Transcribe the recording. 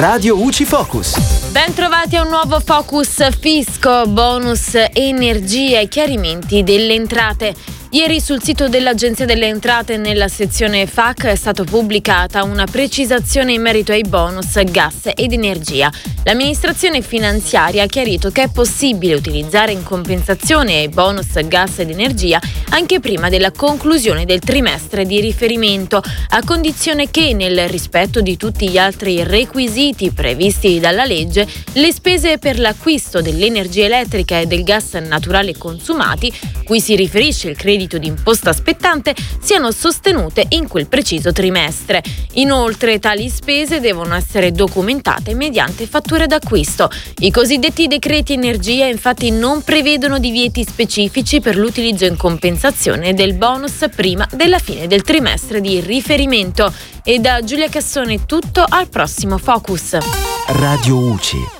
Radio UCI Focus. Ben trovati a un nuovo Focus Fisco, bonus energia e chiarimenti delle entrate. Ieri sul sito dell'Agenzia delle Entrate nella sezione FAC è stata pubblicata una precisazione in merito ai bonus gas ed energia. L'amministrazione finanziaria ha chiarito che è possibile utilizzare in compensazione i bonus gas ed energia anche prima della conclusione del trimestre di riferimento, a condizione che, nel rispetto di tutti gli altri requisiti previsti dalla legge, le spese per l'acquisto dell'energia elettrica e del gas naturale consumati, cui si riferisce il credito credito d'imposta spettante siano sostenute in quel preciso trimestre. Inoltre tali spese devono essere documentate mediante fatture d'acquisto. I cosiddetti decreti energia infatti non prevedono divieti specifici per l'utilizzo in compensazione del bonus prima della fine del trimestre di riferimento. E da Giulia Cassone tutto al prossimo Focus. Radio UCI